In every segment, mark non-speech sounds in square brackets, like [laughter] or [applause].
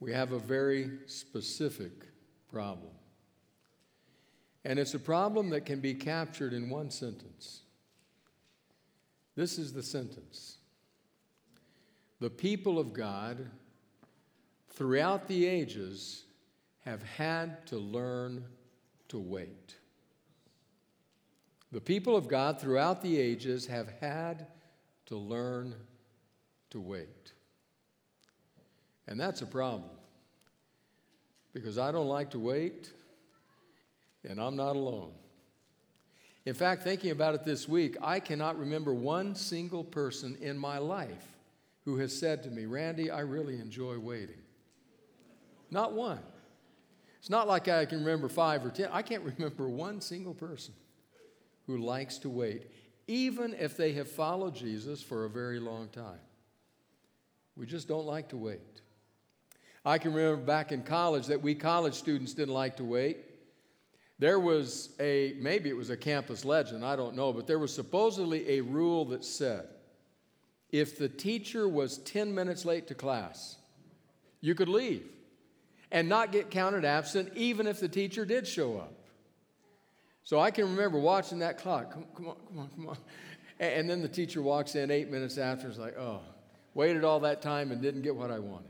We have a very specific problem. And it's a problem that can be captured in one sentence. This is the sentence The people of God throughout the ages have had to learn to wait. The people of God throughout the ages have had to learn to wait. And that's a problem because I don't like to wait and I'm not alone. In fact, thinking about it this week, I cannot remember one single person in my life who has said to me, Randy, I really enjoy waiting. Not one. It's not like I can remember five or ten. I can't remember one single person who likes to wait, even if they have followed Jesus for a very long time. We just don't like to wait. I can remember back in college that we college students didn't like to wait. There was a, maybe it was a campus legend, I don't know, but there was supposedly a rule that said if the teacher was 10 minutes late to class, you could leave and not get counted absent, even if the teacher did show up. So I can remember watching that clock. Come, come on, come on, come on. And then the teacher walks in eight minutes after. It's like, oh, waited all that time and didn't get what I wanted.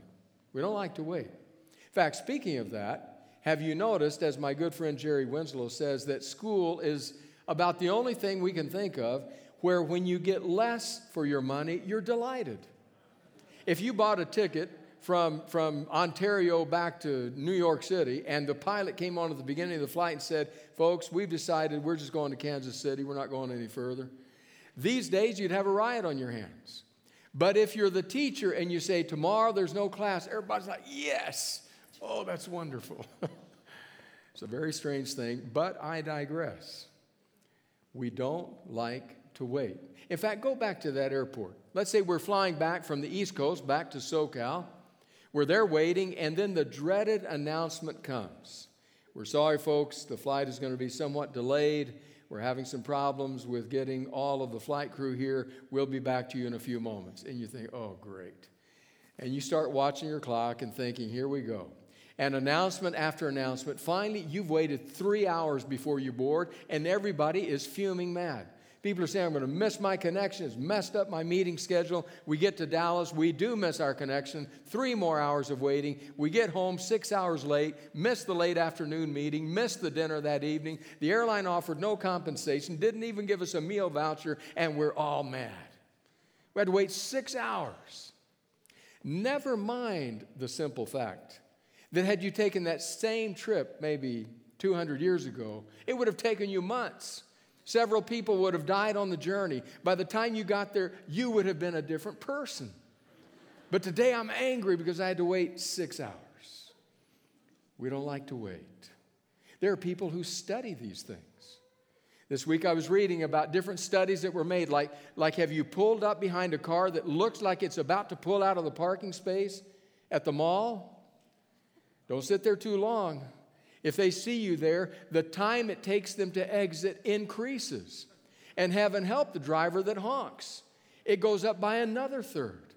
We don't like to wait. In fact, speaking of that, have you noticed, as my good friend Jerry Winslow says, that school is about the only thing we can think of where when you get less for your money, you're delighted. If you bought a ticket from, from Ontario back to New York City, and the pilot came on at the beginning of the flight and said, Folks, we've decided we're just going to Kansas City, we're not going any further. These days, you'd have a riot on your hands. But if you're the teacher and you say, Tomorrow there's no class, everybody's like, Yes! Oh, that's wonderful. [laughs] it's a very strange thing, but I digress. We don't like to wait. In fact, go back to that airport. Let's say we're flying back from the East Coast back to SoCal. We're there waiting, and then the dreaded announcement comes. We're sorry, folks, the flight is going to be somewhat delayed. We're having some problems with getting all of the flight crew here. We'll be back to you in a few moments. And you think, oh, great. And you start watching your clock and thinking, here we go. And announcement after announcement. Finally, you've waited three hours before you board, and everybody is fuming mad. People are saying, I'm going to miss my connection. It's messed up my meeting schedule. We get to Dallas. We do miss our connection. Three more hours of waiting. We get home six hours late, miss the late afternoon meeting, miss the dinner that evening. The airline offered no compensation, didn't even give us a meal voucher, and we're all mad. We had to wait six hours. Never mind the simple fact that had you taken that same trip maybe 200 years ago, it would have taken you months. Several people would have died on the journey. By the time you got there, you would have been a different person. But today I'm angry because I had to wait six hours. We don't like to wait. There are people who study these things. This week I was reading about different studies that were made, like, like have you pulled up behind a car that looks like it's about to pull out of the parking space at the mall? Don't sit there too long. If they see you there, the time it takes them to exit increases. And heaven help the driver that honks. It goes up by another third.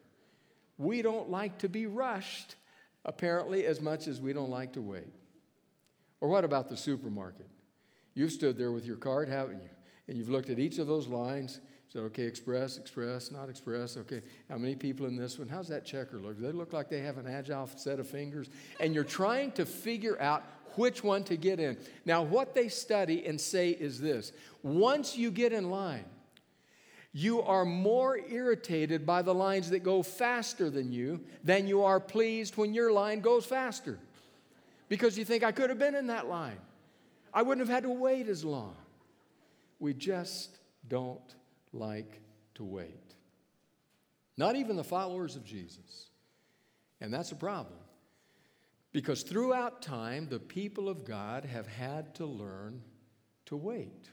We don't like to be rushed, apparently, as much as we don't like to wait. Or what about the supermarket? You've stood there with your card, haven't you? And you've looked at each of those lines. Said, okay, express, express, not express. Okay, how many people in this one? How's that checker look? They look like they have an agile set of fingers? And you're trying to figure out which one to get in. Now, what they study and say is this once you get in line, you are more irritated by the lines that go faster than you than you are pleased when your line goes faster. Because you think, I could have been in that line. I wouldn't have had to wait as long. We just don't like to wait. Not even the followers of Jesus. And that's a problem. Because throughout time, the people of God have had to learn to wait.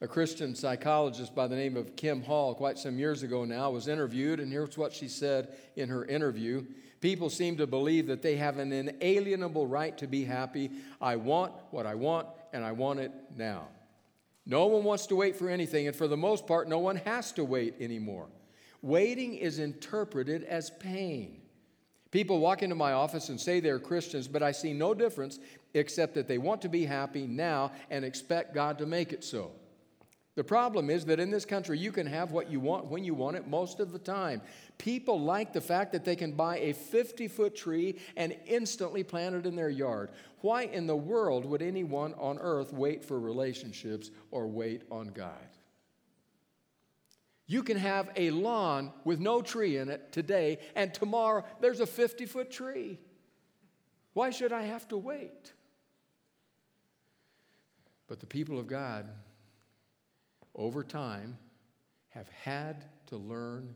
A Christian psychologist by the name of Kim Hall, quite some years ago now, was interviewed, and here's what she said in her interview People seem to believe that they have an inalienable right to be happy. I want what I want, and I want it now. No one wants to wait for anything, and for the most part, no one has to wait anymore. Waiting is interpreted as pain. People walk into my office and say they're Christians, but I see no difference except that they want to be happy now and expect God to make it so. The problem is that in this country, you can have what you want when you want it most of the time. People like the fact that they can buy a 50 foot tree and instantly plant it in their yard. Why in the world would anyone on earth wait for relationships or wait on God? You can have a lawn with no tree in it today, and tomorrow there's a 50 foot tree. Why should I have to wait? But the people of God over time, have had to learn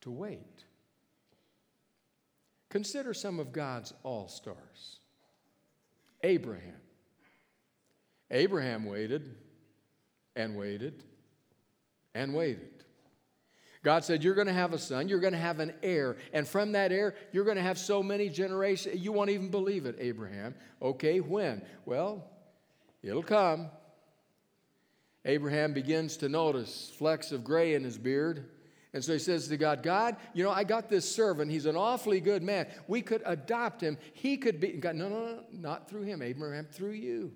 to wait. Consider some of God's all stars Abraham. Abraham waited and waited and waited. God said, You're going to have a son, you're going to have an heir, and from that heir, you're going to have so many generations. You won't even believe it, Abraham. Okay, when? Well, it'll come. Abraham begins to notice flecks of gray in his beard. And so he says to God, God, you know, I got this servant. He's an awfully good man. We could adopt him. He could be. God, no, no, no, not through him, Abraham, through you.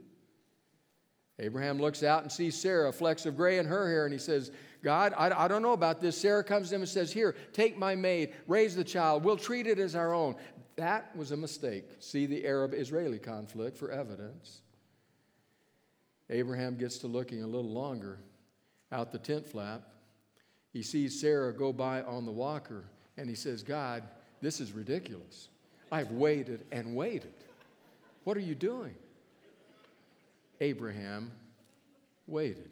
Abraham looks out and sees Sarah, flecks of gray in her hair, and he says, God, I, I don't know about this. Sarah comes to him and says, Here, take my maid, raise the child. We'll treat it as our own. That was a mistake. See the Arab Israeli conflict for evidence. Abraham gets to looking a little longer out the tent flap. He sees Sarah go by on the walker, and he says, God, this is ridiculous. I've waited and waited. What are you doing? Abraham waited.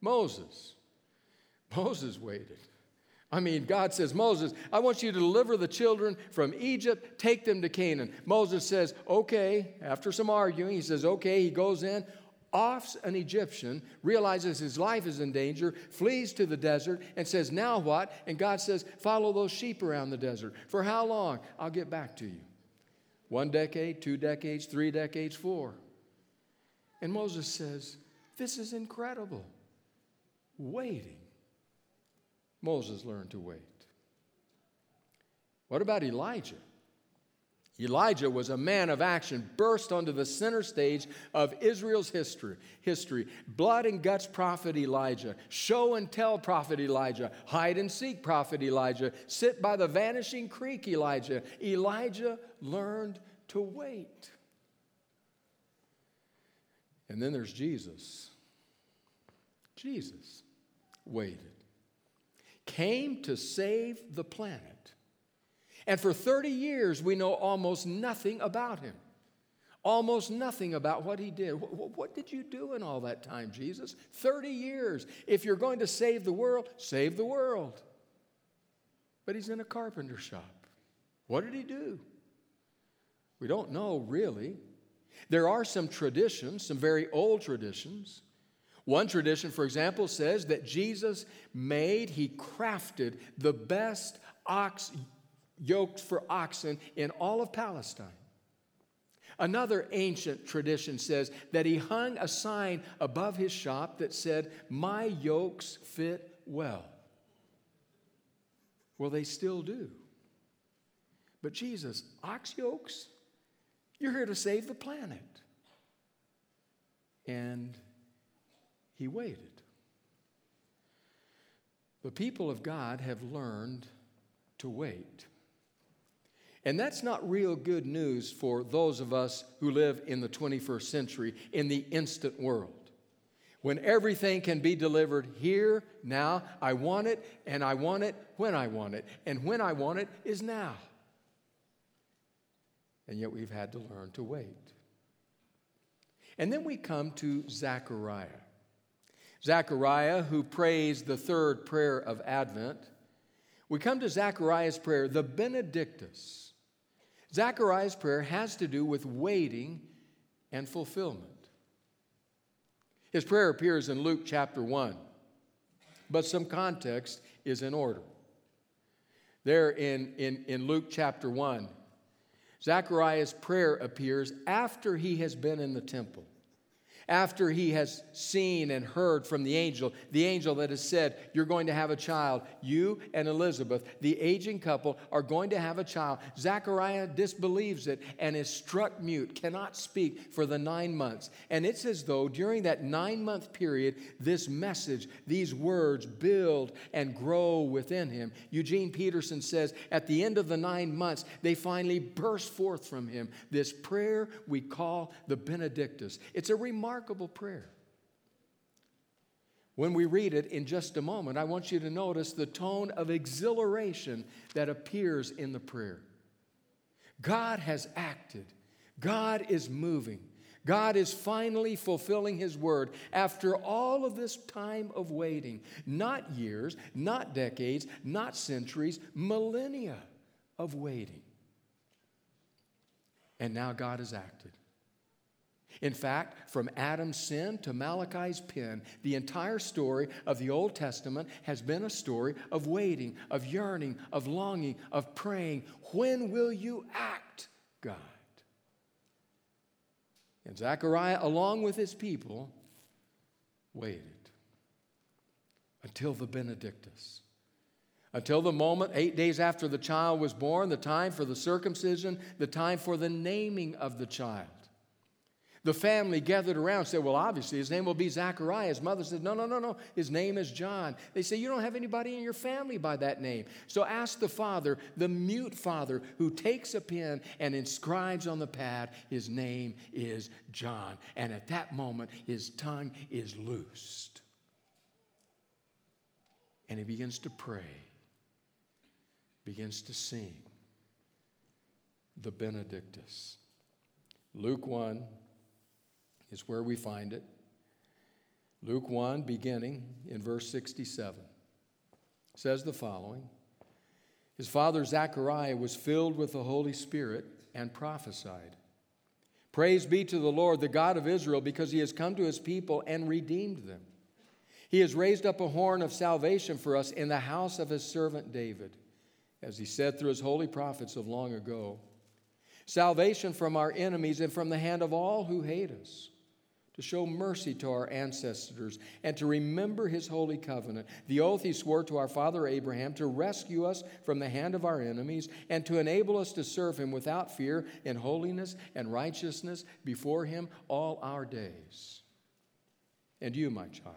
Moses. Moses waited. I mean, God says, Moses, I want you to deliver the children from Egypt, take them to Canaan. Moses says, okay. After some arguing, he says, okay. He goes in, offs an Egyptian, realizes his life is in danger, flees to the desert, and says, now what? And God says, follow those sheep around the desert. For how long? I'll get back to you. One decade, two decades, three decades, four. And Moses says, this is incredible. Waiting. Moses learned to wait. What about Elijah? Elijah was a man of action, burst onto the center stage of Israel's history. History. Blood and guts prophet Elijah, show and tell prophet Elijah, hide and seek prophet Elijah, sit by the vanishing creek Elijah. Elijah learned to wait. And then there's Jesus. Jesus waited came to save the planet. And for 30 years, we know almost nothing about him. Almost nothing about what he did. What, did you do in all that time, Jesus? 30 years. If you're going to save the world, save the world. But he's in a carpenter shop. What did he do? We don't know really. There are some traditions, some very old traditions. One tradition, for example, says that Jesus made, he crafted the best ox yokes for oxen in all of Palestine. Another ancient tradition says that he hung a sign above his shop that said, My yokes fit well. Well, they still do. But Jesus, ox yokes? You're here to save the planet. And he waited. The people of God have learned to wait. And that's not real good news for those of us who live in the 21st century, in the instant world. When everything can be delivered here, now, I want it, and I want it when I want it. And when I want it is now. And yet we've had to learn to wait. And then we come to Zechariah. Zechariah, who prays the third prayer of Advent. We come to Zechariah's prayer, the Benedictus. Zechariah's prayer has to do with waiting and fulfillment. His prayer appears in Luke chapter 1, but some context is in order. There in, in, in Luke chapter 1, Zechariah's prayer appears after he has been in the temple after he has seen and heard from the angel, the angel that has said, You're going to have a child. You and Elizabeth, the aging couple, are going to have a child. Zechariah disbelieves it and is struck mute, cannot speak for the nine months. And it's as though during that nine month period, this message, these words build and grow within him. Eugene Peterson says, At the end of the nine months, they finally burst forth from him this prayer we call the Benedictus. It's a remarkable remarkable prayer. When we read it in just a moment, I want you to notice the tone of exhilaration that appears in the prayer. God has acted, God is moving. God is finally fulfilling His word after all of this time of waiting. Not years, not decades, not centuries, millennia of waiting. And now God has acted. In fact, from Adam's sin to Malachi's pen, the entire story of the Old Testament has been a story of waiting, of yearning, of longing, of praying. When will you act, God? And Zechariah, along with his people, waited until the Benedictus. Until the moment, eight days after the child was born, the time for the circumcision, the time for the naming of the child. The family gathered around said, Well, obviously, his name will be Zachariah. His mother said, No, no, no, no. His name is John. They say, You don't have anybody in your family by that name. So ask the father, the mute father, who takes a pen and inscribes on the pad, His name is John. And at that moment, his tongue is loosed. And he begins to pray, begins to sing the Benedictus. Luke 1 is where we find it. Luke 1, beginning in verse 67, says the following His father Zechariah was filled with the Holy Spirit and prophesied. Praise be to the Lord, the God of Israel, because he has come to his people and redeemed them. He has raised up a horn of salvation for us in the house of his servant David, as he said through his holy prophets of long ago. Salvation from our enemies and from the hand of all who hate us to show mercy to our ancestors, and to remember his holy covenant, the oath he swore to our father Abraham to rescue us from the hand of our enemies, and to enable us to serve him without fear in holiness and righteousness before him all our days. And you, my child,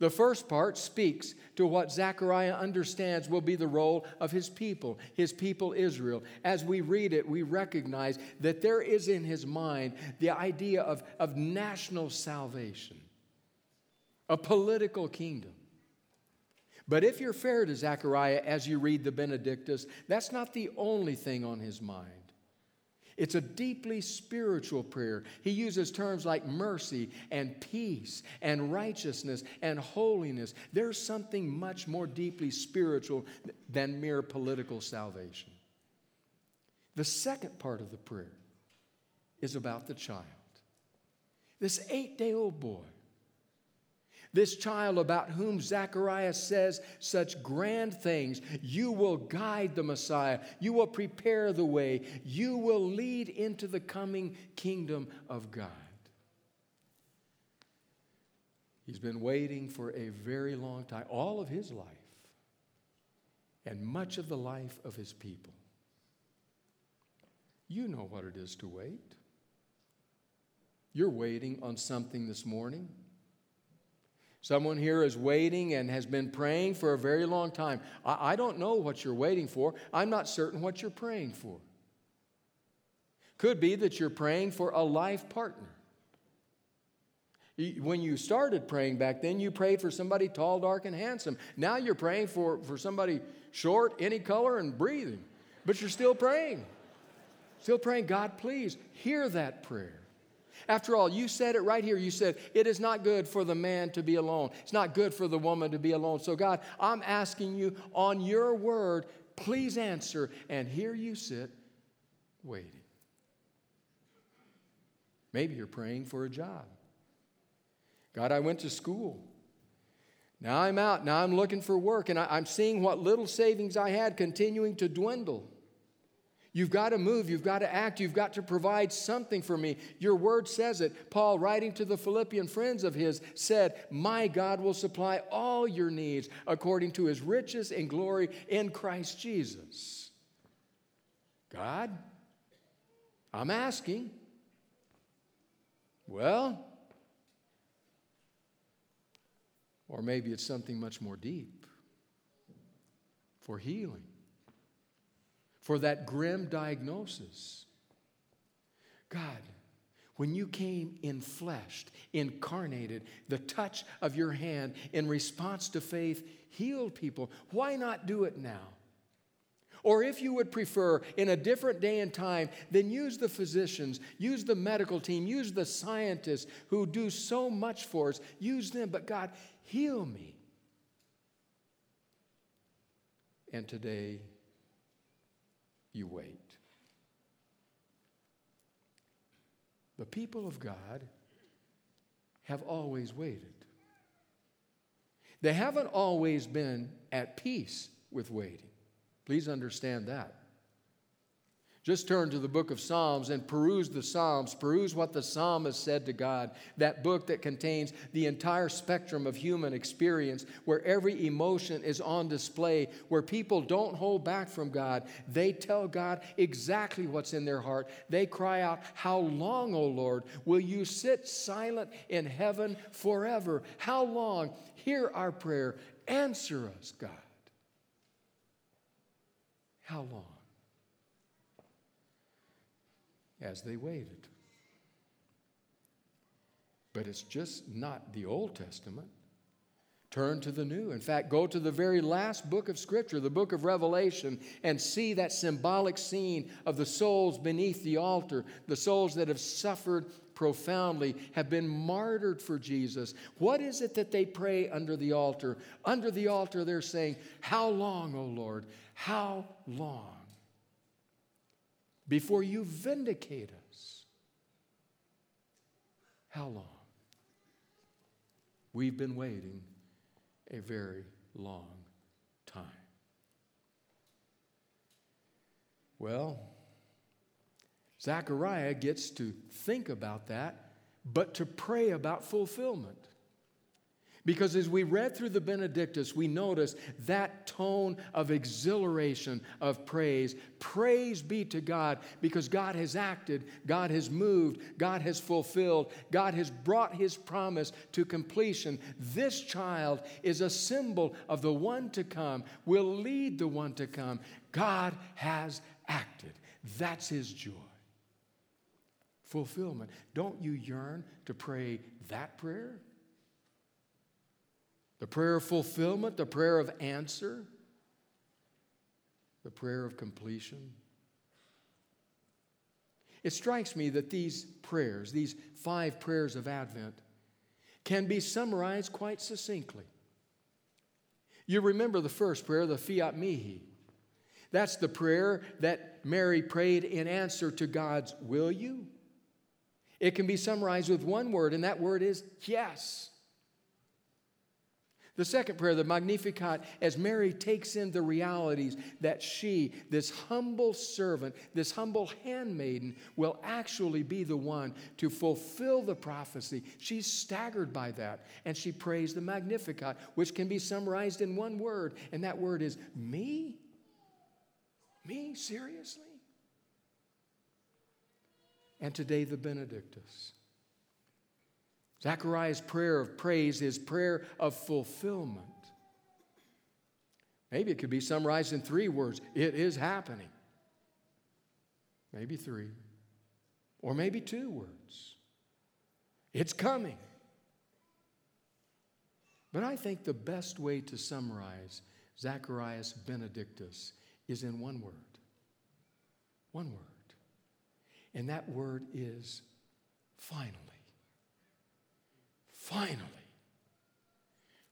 The first part speaks to what Zechariah understands will be the role of his people, his people Israel. As we read it, we recognize that there is in his mind the idea of, of national salvation, a political kingdom. But if you're fair to Zechariah as you read the Benedictus, that's not the only thing on his mind. It's a deeply spiritual prayer. He uses terms like mercy and peace and righteousness and holiness. There's something much more deeply spiritual than mere political salvation. The second part of the prayer is about the child. This eight day old boy. This child about whom Zechariah says such grand things. You will guide the Messiah. You will prepare the way. You will lead into the coming kingdom of God. He's been waiting for a very long time, all of his life, and much of the life of his people. You know what it is to wait. You're waiting on something this morning. Someone here is waiting and has been praying for a very long time. I, I, don't know what you're waiting for. I'm not certain what you're praying for. Could be that you're praying for a life partner. When you started praying back then, you prayed for somebody tall, dark, and handsome. Now you're praying for, for somebody short, any color, and breathing. But you're still praying. Still praying, God, please hear that prayer. After all, you said it right here. You said, It is not good for the man to be alone. It's not good for the woman to be alone. So, God, I'm asking you on your word, please answer. And here you sit waiting. Maybe you're praying for a job. God, I went to school. Now I'm out. Now I'm looking for work, and I, am seeing what little savings I had continuing to dwindle. You've got to move, you've got to act, you've got to provide something for me. Your word says it. Paul, writing to the Philippian friends of his, said, My God will supply all your needs according to his riches and glory in Christ Jesus. God, I'm asking. Well, or maybe it's something much more deep for healing for that grim diagnosis. God, when you came in fleshed, incarnated, the touch of your hand in response to faith healed people. Why not do it now? Or if you would prefer, in a different day and time, then use the physicians, use the medical team, use the scientists who do so much for us. Use them, but God, heal me. And today, you wait. The people of God have always waited. They haven't always been at peace with waiting. Please understand that. Just turn to the book of Psalms and peruse the Psalms. Peruse what the psalmist said to God. That book that contains the entire spectrum of human experience, where every emotion is on display, where people don't hold back from God. They tell God exactly what's in their heart. They cry out, How long, O Lord, will you sit silent in heaven forever? How long? Hear our prayer. Answer us, God. How long? As they waited. But it's just not the Old Testament. Turn to the New. In fact, go to the very last book of Scripture, the book of Revelation, and see that symbolic scene of the souls beneath the altar, the souls that have suffered profoundly, have been martyred for Jesus. What is it that they pray under the altar? Under the altar, they're saying, How long, O Lord? How long? Before you vindicate us. How long? We've been waiting a very long time. Well, Zechariah gets to think about that, but to pray about fulfillment. Because as we read through the Benedictus, we notice that tone of exhilaration, of praise. Praise be to God because God has acted, God has moved, God has fulfilled, God has brought his promise to completion. This child is a symbol of the one to come, will lead the one to come. God has acted. That's his joy. Fulfillment. Don't you yearn to pray that prayer? The prayer of fulfillment, the prayer of answer, the prayer of completion. It strikes me that these prayers, these five prayers of Advent, can be summarized quite succinctly. You remember the first prayer, the Fiat Mihi. That's the prayer that Mary prayed in answer to God's will you. It can be summarized with one word, and that word is yes. The second prayer, the Magnificat, as Mary takes in the realities that she, this humble servant, this humble handmaiden, will actually be the one to fulfill the prophecy. She's staggered by that. And she prays the Magnificat, which can be summarized in one word, and that word is me? Me? Seriously? And today, the Benedictus. Zechariah's prayer of praise is prayer of fulfillment. Maybe it could be summarized in three words it is happening. Maybe three. Or maybe two words. It's coming. But I think the best way to summarize Zechariah's Benedictus is in one word. One word. And that word is finally. Finally,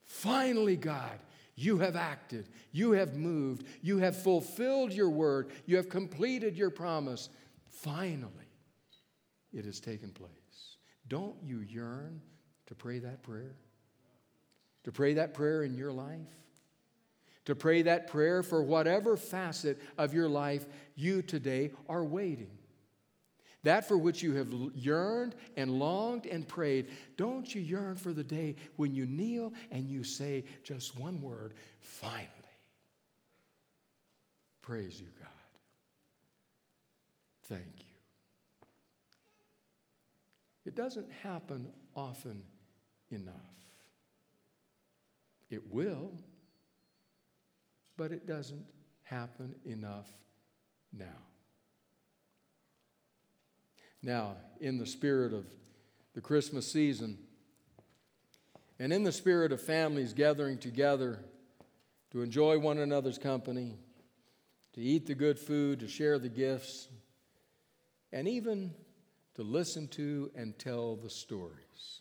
finally, God, you have acted, you have moved, you have fulfilled your word, you have completed your promise. Finally, it has taken place. Don't you yearn to pray that prayer? To pray that prayer in your life? To pray that prayer for whatever facet of your life you today are waiting. That for which you have yearned and longed and prayed, don't you yearn for the day when you kneel and you say just one word, finally? Praise you, God. Thank you. It doesn't happen often enough. It will, but it doesn't happen enough now. Now, in the spirit of the Christmas season, and in the spirit of families gathering together to enjoy one another's company, to eat the good food, to share the gifts, and even to listen to and tell the stories.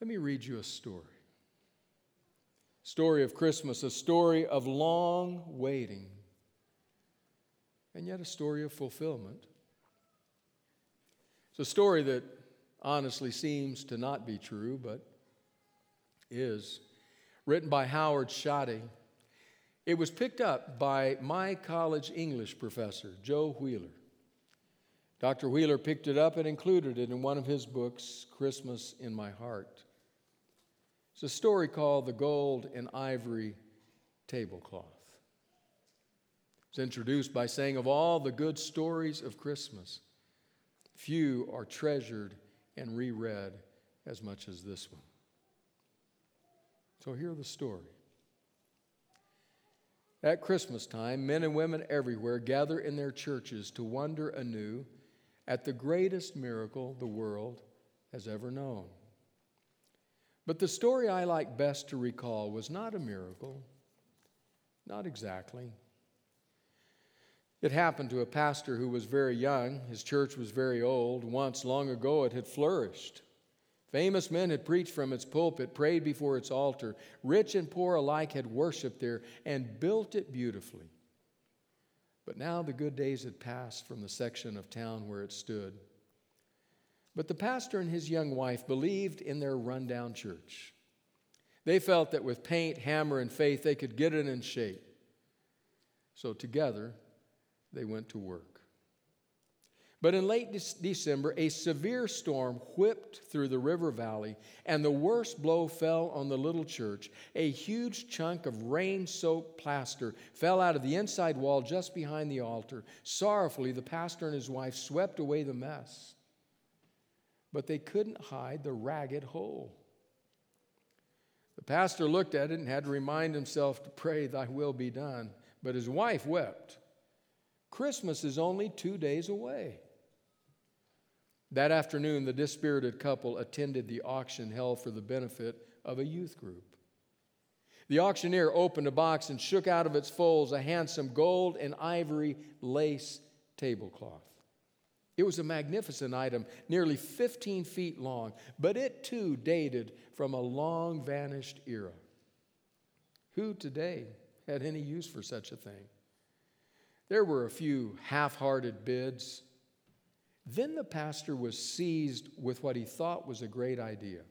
Let me read you a story. Story of Christmas, a story of long waiting, and yet a story of fulfillment. It's a story that honestly seems to not be true, but is. Written by Howard Schade. It was picked up by my college English professor, Joe Wheeler. Dr. Wheeler picked it up and included it in one of his books, Christmas in My Heart. It's a story called The Gold and Ivory Tablecloth. It's introduced by saying, Of all the good stories of Christmas, Few are treasured and reread as much as this one. So, hear the story. At Christmas time, men and women everywhere gather in their churches to wonder anew at the greatest miracle the world has ever known. But the story I like best to recall was not a miracle, not exactly. It happened to a pastor who was very young. His church was very old. Once, long ago, it had flourished. Famous men had preached from its pulpit, prayed before its altar. Rich and poor alike had worshiped there and built it beautifully. But now the good days had passed from the section of town where it stood. But the pastor and his young wife believed in their rundown church. They felt that with paint, hammer, and faith, they could get it in shape. So together, they went to work. But in late December, a severe storm whipped through the river valley, and the worst blow fell on the little church. A huge chunk of rain soaked plaster fell out of the inside wall just behind the altar. Sorrowfully, the pastor and his wife swept away the mess. But they couldn't hide the ragged hole. The pastor looked at it and had to remind himself to pray, Thy will be done. But his wife wept. Christmas is only two days away. That afternoon, the dispirited couple attended the auction held for the benefit of a youth group. The auctioneer opened a box and shook out of its folds a handsome gold and ivory lace tablecloth. It was a magnificent item, nearly 15 feet long, but it too dated from a long vanished era. Who today had any use for such a thing? There were a few half hearted bids. Then the pastor was seized with what he thought was a great idea.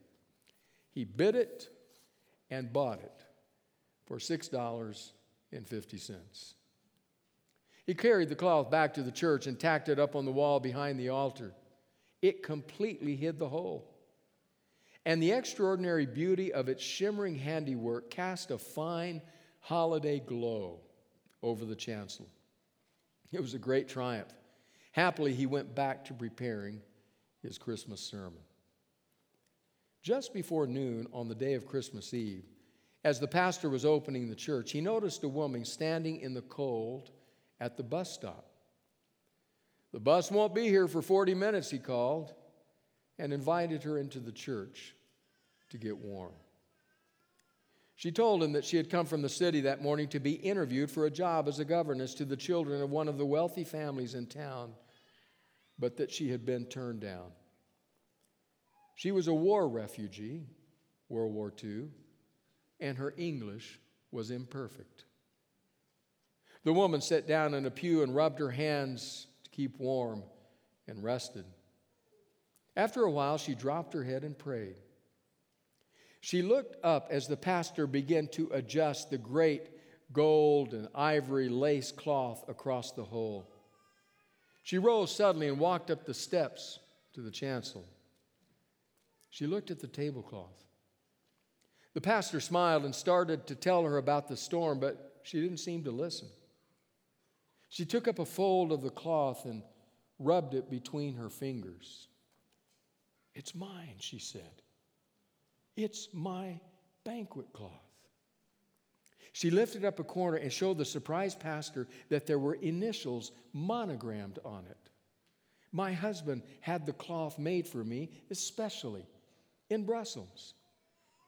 He bid it, and bought it for $6.50. He carried the cloth back to the church and tacked it up on the wall behind the altar. It completely hid the hole. And the extraordinary beauty of its shimmering handiwork cast a fine holiday glow over the chancel. It was a great triumph. Happily, he went back to preparing his Christmas sermon. Just before noon on the day of Christmas Eve, as the pastor was opening the church, he noticed a woman standing in the cold at the bus stop. The bus won't be here for 40 minutes, he called, and invited her into the church to get warm. She told him that she had come from the city that morning to be interviewed for a job as a governess to the children of one of the wealthy families in town, but that she had been turned down. She was a war refugee, World War II, and her English was imperfect. The woman sat down in a pew and rubbed her hands to keep warm and rested. After a while, she dropped her head and prayed. She looked up as the pastor began to adjust the great gold and ivory lace cloth across the hole. She rose suddenly and walked up the steps to the chancel. She looked at the tablecloth. The pastor smiled and started to tell her about the storm, but she didn't seem to listen. She took up a fold of the cloth and rubbed it between her fingers. It's mine, she said. It's my banquet cloth. She lifted up a corner and showed the surprised pastor that there were initials monogrammed on it. My husband had the cloth made for me, especially in Brussels.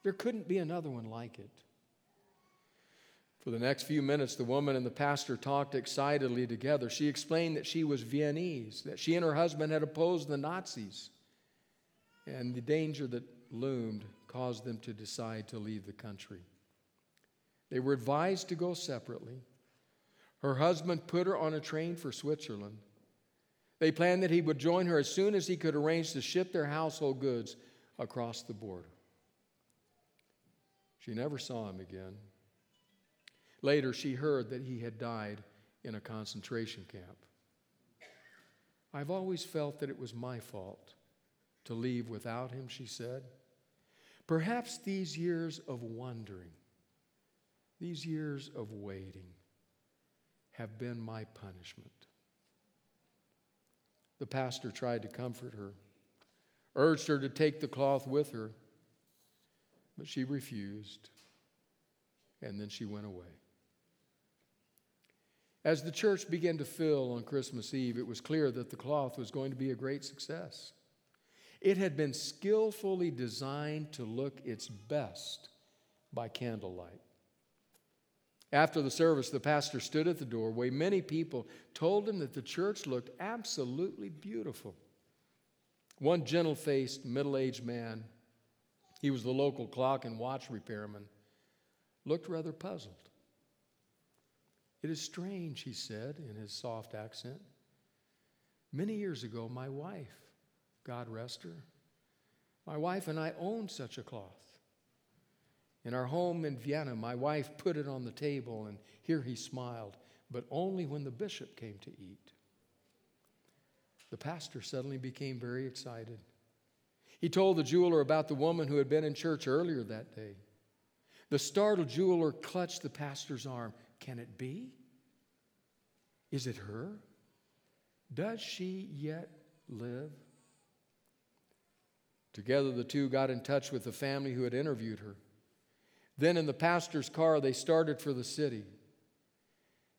There couldn't be another one like it. For the next few minutes, the woman and the pastor talked excitedly together. She explained that she was Viennese, that she and her husband had opposed the Nazis, and the danger that loomed caused them to decide to leave the country. They were advised to go separately. Her husband put her on a train for Switzerland. They planned that he would join her as soon as he could arrange to ship their household goods across the border. She never saw him again. Later, she heard that he had died in a concentration camp. I've always felt that it was my fault to leave without him, she said. Perhaps these years of wandering, these years of waiting, have been my punishment. The pastor tried to comfort her urged her to take the cloth with her, but she refused, and then she went away. As the church began to fill on Christmas Eve, it was clear that the cloth was going to be a great success. It had been skillfully designed to look its best by candlelight. After the service, the pastor stood at the doorway. Many people told him that the church looked absolutely beautiful. One gentle faced, middle aged man, he was the local clock and watch repairman, looked rather puzzled. It is strange, he said in his soft accent. Many years ago, my wife, God rest her, my wife and I owned such a cloth. In our home in Vienna, my wife put it on the table, and here he smiled, but only when the bishop came to eat. The pastor suddenly became very excited. He told the jeweler about the woman who had been in church earlier that day. The startled jeweler clutched the pastor's arm. Can it be? Is it her? Does she yet live? Together, the two got in touch with the family who had interviewed her. Then, in the pastor's car, they started for the city.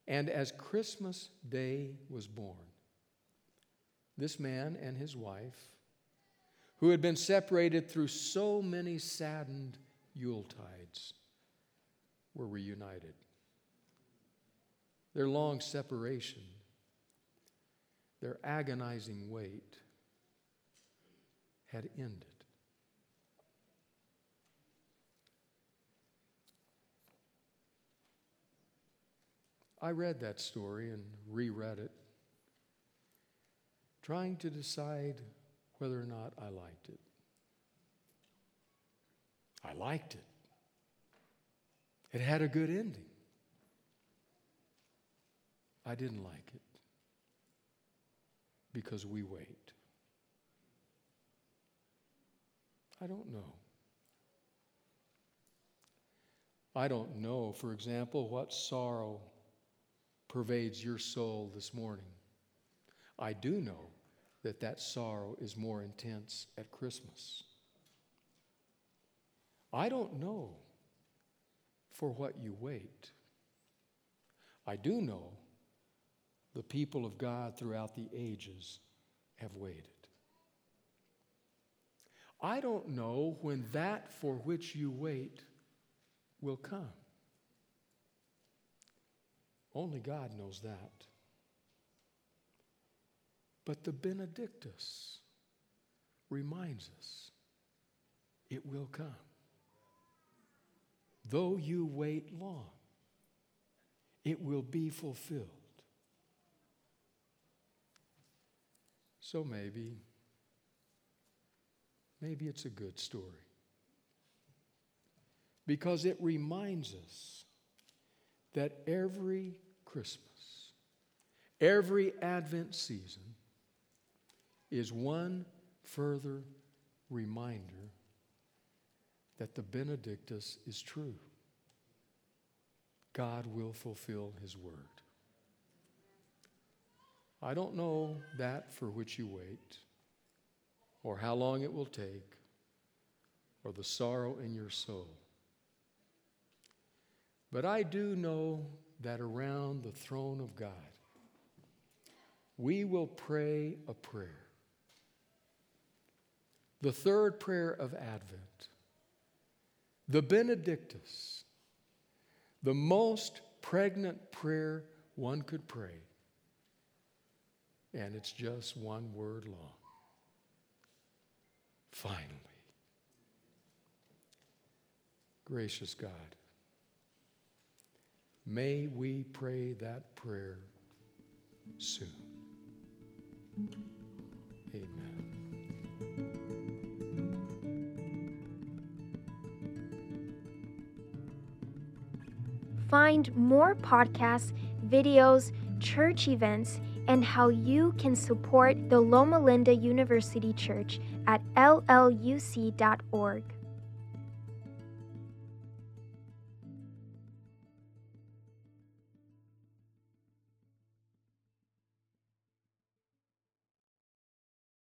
And as Christmas Day was born, this man and his wife, who had been separated through so many saddened Yuletides, were reunited. Their long separation, their agonizing wait, had ended. I read that story and reread it trying to decide whether or not I liked it. I liked it. It had a good ending. I didn't like it because we wait. I don't know. I don't know, for example, what sorrow pervades your soul this morning. I do know that that sorrow is more intense at Christmas. I don't know for what you wait. I do know the people of God throughout the ages have waited. I don't know when that for which you wait will come. Only God knows that. But the Benedictus reminds us it will come. Though you wait long, it will be fulfilled. So maybe, maybe it's a good story because it reminds us that every Christmas, every Advent season is one further reminder that the Benedictus is true. God will fulfill His word. I don't know that for which you wait, or how long it will take, or the sorrow in your soul. But I do know that around the throne of God, we will pray a prayer. The third prayer of Advent, the Benedictus, the most pregnant prayer one could pray. And it's just one word long. Finally. Gracious God. May we pray that prayer soon. Amen. Find more podcasts, videos, church events, and how you can support the Loma Linda University Church at lluc.org.